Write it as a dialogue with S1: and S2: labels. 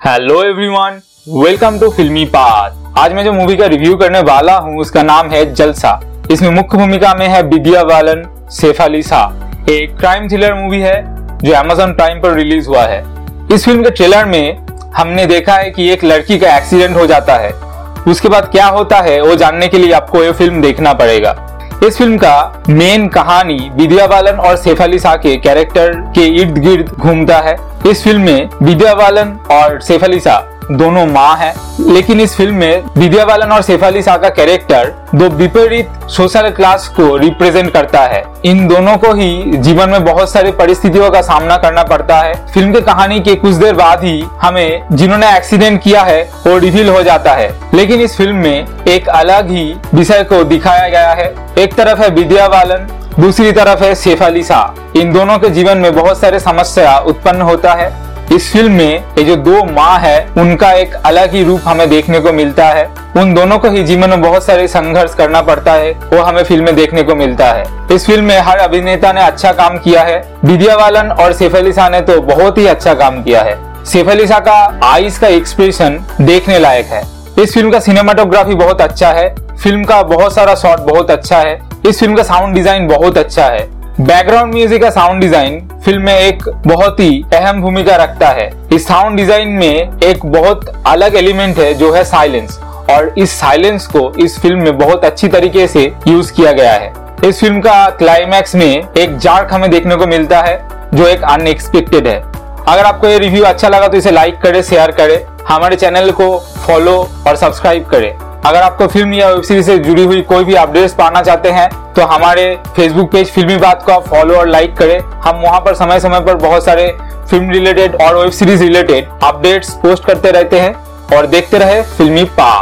S1: Hello everyone welcome to Filmy Path आज मैं जो मूवी का रिव्यू करने वाला हूँ, उसका नाम है जलसा। इसमें मुख्य भूमिका में है विद्या बालन, सैफ अली शाह। एक क्राइम थ्रिलर मूवी है, जो अमेजोन प्राइम पर रिलीज़ हुआ है। इस फ़िल्म के ट्रेलर में हमने देखा है कि एक लड़की का एक्सीडेंट हो जाता है। उसके बाद क्या होता है, वो जानने के लिए आपको ये फ़िल्म देखना पड़ेगा। इस फ़िल्म का मेन कहानी विद्या बालन और सेफाली शाह के कैरेक्टर के इर्द गिर्द घूमता है। इस फ़िल्म में विद्या बालन और सेफाली शाह दोनों माँ है। लेकिन इस फ़िल्म में विद्या बालन और सैफ अली शाह का कैरेक्टर दो विपरीत सोशल क्लास को रिप्रेजेंट करता है। इन दोनों को ही जीवन में बहुत सारी परिस्थितियों का सामना करना पड़ता है। फ़िल्म की कहानी के कुछ देर बाद ही हमें जिन्होंने एक्सीडेंट किया है, वो रिवील हो जाता है। लेकिन इस फ़िल्म में एक अलग ही विषय को दिखाया गया है। एक तरफ़ है विद्या बालन, दूसरी तरफ़ है सैफ अली शाह। इन दोनों के जीवन में बहुत सारे समस्या उत्पन्न होता है। इस फ़िल्म में ये जो दो माँ है, उनका एक अलग ही रूप हमें देखने को मिलता है। उन दोनों को ही जीवन में बहुत सारे संघर्ष करना पड़ता है, वो हमें फ़िल्म में देखने को मिलता है। इस फ़िल्म में हर अभिनेता ने अच्छा काम किया है। विद्या बालन और सैफ अली शाह ने तो बहुत ही अच्छा काम किया है। सैफ अली शाह का आईज का एक्सप्रेशन देखने लायक है। इस फ़िल्म का सिनेमाटोग्राफी बहुत अच्छा है। फ़िल्म का बहुत सारा शॉट बहुत अच्छा है। इस फ़िल्म का साउंड डिज़ाइन बहुत अच्छा है। बैकग्राउंड म्यूज़िक का साउंड डिज़ाइन फ़िल्म में एक बहुत ही अहम भूमिका रखता है। इस साउंड डिज़ाइन में एक बहुत अलग एलिमेंट है, जो है साइलेंस और इस साइलेंस को इस फ़िल्म में बहुत अच्छी तरीके से यूज़ किया गया है। इस फ़िल्म का क्लाइमैक्स में एक जार्क हमें देखने को मिलता है, जो एक अनएक्सपेक्टेड है। अगर आपको ये रिव्यू अच्छा लगा तो इसे लाइक करे शेयर करे। हमारे चैनल को फॉलो और सब्सक्राइब करें। अगर आपको फ़िल्म या वेब सीरीज़ से जुड़ी हुई कोई भी अपडेट्स पाना चाहते हैं तो हमारे फेसबुक पेज फिल्मी बात को आप फॉलो और लाइक करें। हम वहाँ पर समय समय पर बहुत सारे फ़िल्म रिलेटेड और web series related updates post करते रहते हैं और देखते रहे फिल्मी पास